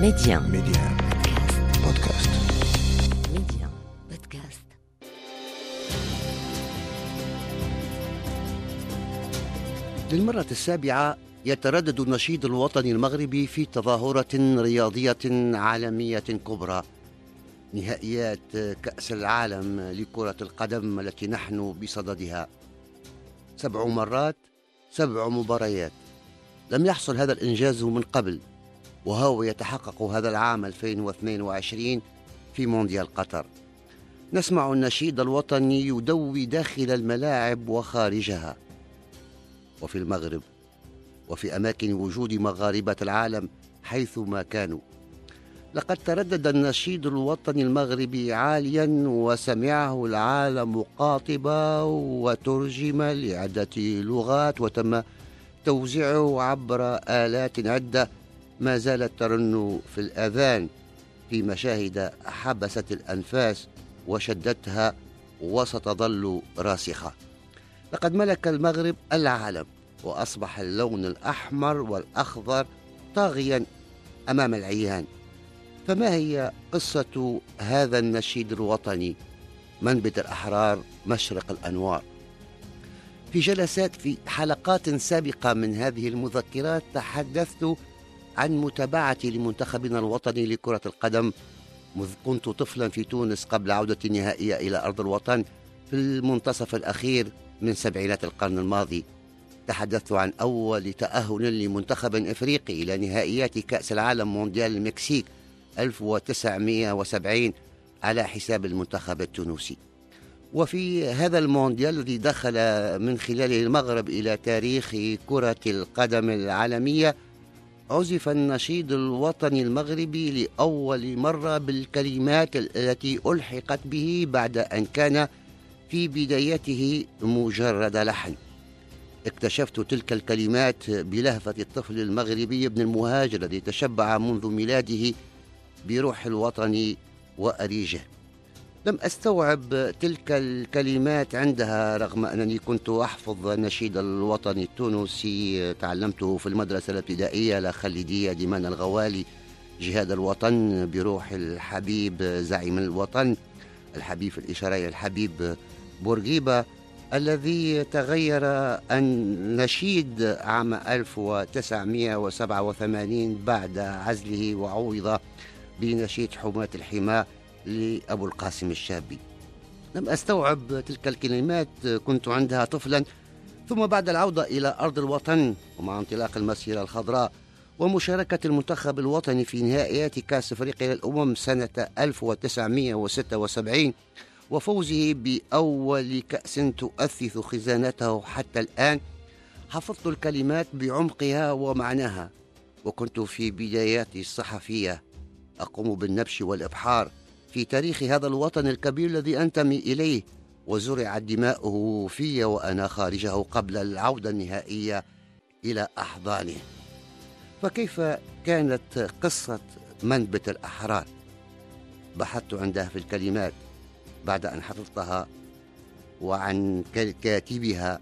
Média. Média. Podcast. Média. Podcast. للمرة السابعة يتردد النشيد الوطني المغربي في تظاهرة رياضية عالمية كبرى نهائيات كأس العالم لكرة القدم التي نحن بصددها سبع مرات سبع مباريات لم يحصل هذا الإنجاز من قبل وهو يتحقق هذا العام 2022 في مونديال قطر. نسمع النشيد الوطني يدوي داخل الملاعب وخارجها. وفي المغرب وفي أماكن وجود مغاربة العالم حيثما كانوا. لقد تردد النشيد الوطني المغربي عاليا وسمعه العالم قاطبا وترجم لعدة لغات وتم توزيعه عبر آلات عدة ما زالت ترن في الآذان في مشاهد حبست الأنفاس وشدتها وستظل راسخة. لقد ملك المغرب العالم وأصبح اللون الأحمر والأخضر طاغيا أمام العيان. فما هي قصة هذا النشيد الوطني؟ منبت الأحرار مشرق الأنوار. في جلسات في حلقات سابقة من هذه المذكرات تحدثت عن متابعتي لمنتخبنا الوطني لكرة القدم. مذ كنت طفلا في تونس قبل عودة النهائيه إلى أرض الوطن في المنتصف الأخير من سبعينات القرن الماضي. تحدثت عن أول تأهل لمنتخب إفريقي إلى نهائيات كأس العالم مونديال المكسيك 1970 على حساب المنتخب التونسي. وفي هذا المونديال الذي دخل من خلاله المغرب إلى تاريخ كرة القدم العالمية عزف النشيد الوطني المغربي لأول مرة بالكلمات التي ألحقت به بعد أن كان في بدايته مجرد لحن. اكتشفت تلك الكلمات بلهفة الطفل المغربي ابن المهاجر الذي تشبع منذ ميلاده بروح الوطن وأريجه. لم أستوعب تلك الكلمات عندها رغم أنني كنت أحفظ النشيد الوطني التونسي تعلمته في المدرسة الابتدائية لخليدية ديمان الغوالي جهاد الوطن بروح الحبيب زعيم الوطن الحبيب في الإشارة الحبيب بورقيبة الذي تغير النشيد عام 1987 بعد عزله وعوض بنشيد حماة الحماة لأبو القاسم الشابي. لم أستوعب تلك الكلمات كنت عندها طفلا ثم بعد العودة إلى أرض الوطن ومع انطلاق المسيرة الخضراء ومشاركة المنتخب الوطني في نهائيات كأس أفريقيا للأمم سنة 1976 وفوزه بأول كأس تؤثث خزانته حتى الآن حفظت الكلمات بعمقها ومعناها وكنت في بداياتي الصحفية. أقوم بالنبش والإبحار. في تاريخ هذا الوطن الكبير الذي أنتمي إليه وزرعت دماؤه في وأنا خارجه قبل العودة النهائية إلى أحضانه. فكيف كانت قصة منبت الأحرار؟ بحثت عندها في الكلمات بعد أن حفظتها وعن كاتبها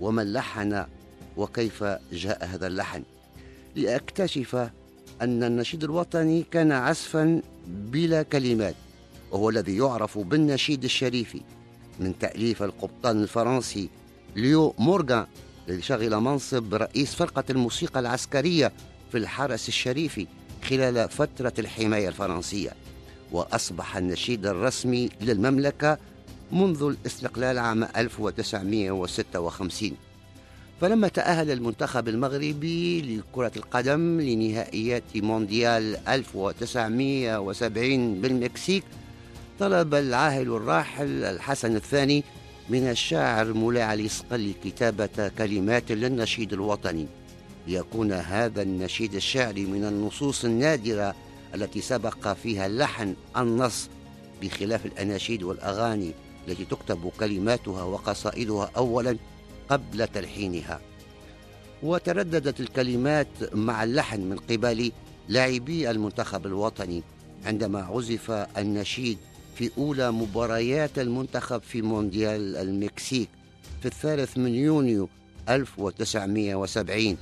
ومن لحن وكيف جاء هذا اللحن. لأكتشف أن النشيد الوطني كان عزفا بلا كلمات وهو الذي يعرف بالنشيد الشريفي من تأليف القبطان الفرنسي ليو مورغان الذي شغل منصب رئيس فرقة الموسيقى العسكرية في الحرس الشريفي خلال فترة الحماية الفرنسية. وأصبح النشيد الرسمي للمملكة منذ الاستقلال عام 1956 فلما تأهل المنتخب المغربي لكرة القدم لنهائيات مونديال 1970 بالمكسيك طلب العاهل الراحل الحسن الثاني من الشاعر مولاي علي صقلي كتابة كلمات للنشيد الوطني. ليكون هذا النشيد الشعري من النصوص النادرة التي سبق فيها اللحن النص بخلاف الأناشيد والأغاني التي تكتب كلماتها وقصائدها أولا قبل تلحينها. وترددت الكلمات مع اللحن من قبل لاعبي المنتخب الوطني عندما عزف النشيد في أولى مباريات المنتخب في مونديال المكسيك في الثالث من يونيو 1970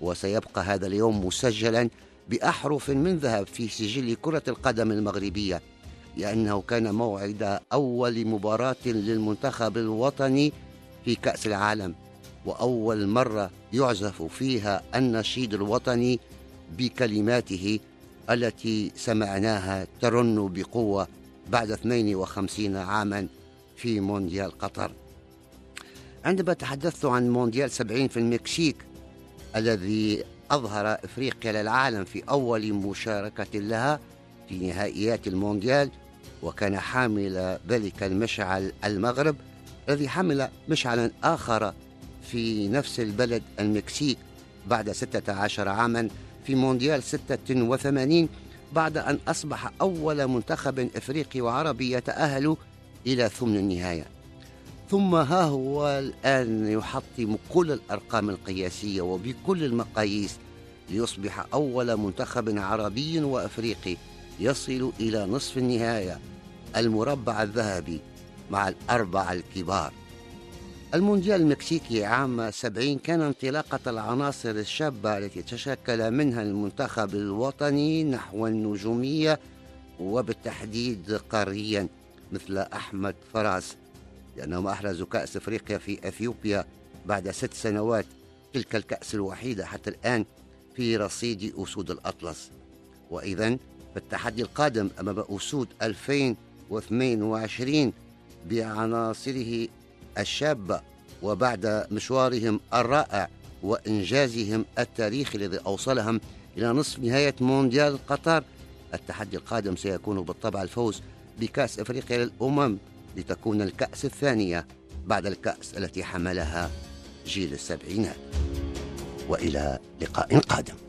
وسيبقى هذا اليوم مسجلا بأحرف من ذهب في سجل كرة القدم المغربية لأنه كان موعد أول مباراة للمنتخب الوطني في كأس العالم وأول مرة يعزف فيها النشيد الوطني بكلماته التي سمعناها ترن بقوة بعد 52 عاما في مونديال قطر. عندما تحدثت عن مونديال 70 في المكسيك الذي أظهر إفريقيا للعالم في أول مشاركة لها في نهائيات المونديال وكان حامل ذلك المشعل المغرب الذي حمل مشعلا آخر في نفس البلد المكسيك بعد 16 عاما في مونديال 86 بعد أن أصبح أول منتخب إفريقي وعربي يتأهل إلى ثمن النهاية. ثم ها هو الآن يحطم كل الأرقام القياسية وبكل المقاييس ليصبح أول منتخب عربي وأفريقي يصل إلى نصف النهاية. المربع الذهبي مع الأربعة الكبار. المونديال المكسيكي عام 70 كان انطلاقة العناصر الشابة التي تشكل منها المنتخب الوطني نحو النجومية وبالتحديد قاريا مثل أحمد فراس. لأنهم أحرزوا كأس أفريقيا في أثيوبيا بعد ست سنوات تلك الكأس الوحيدة حتى الآن في رصيد أسود الأطلس. وإذا فالتحدي القادم أمام أسود 2022 بعناصره الشابة وبعد مشوارهم الرائع وإنجازهم التاريخي الذي أوصلهم إلى نصف نهاية مونديال قطر. التحدي القادم سيكون بالطبع الفوز بكأس أفريقيا للأمم لتكون الكأس الثانية بعد الكأس التي حملها جيل السبعينات. وإلى لقاء قادم.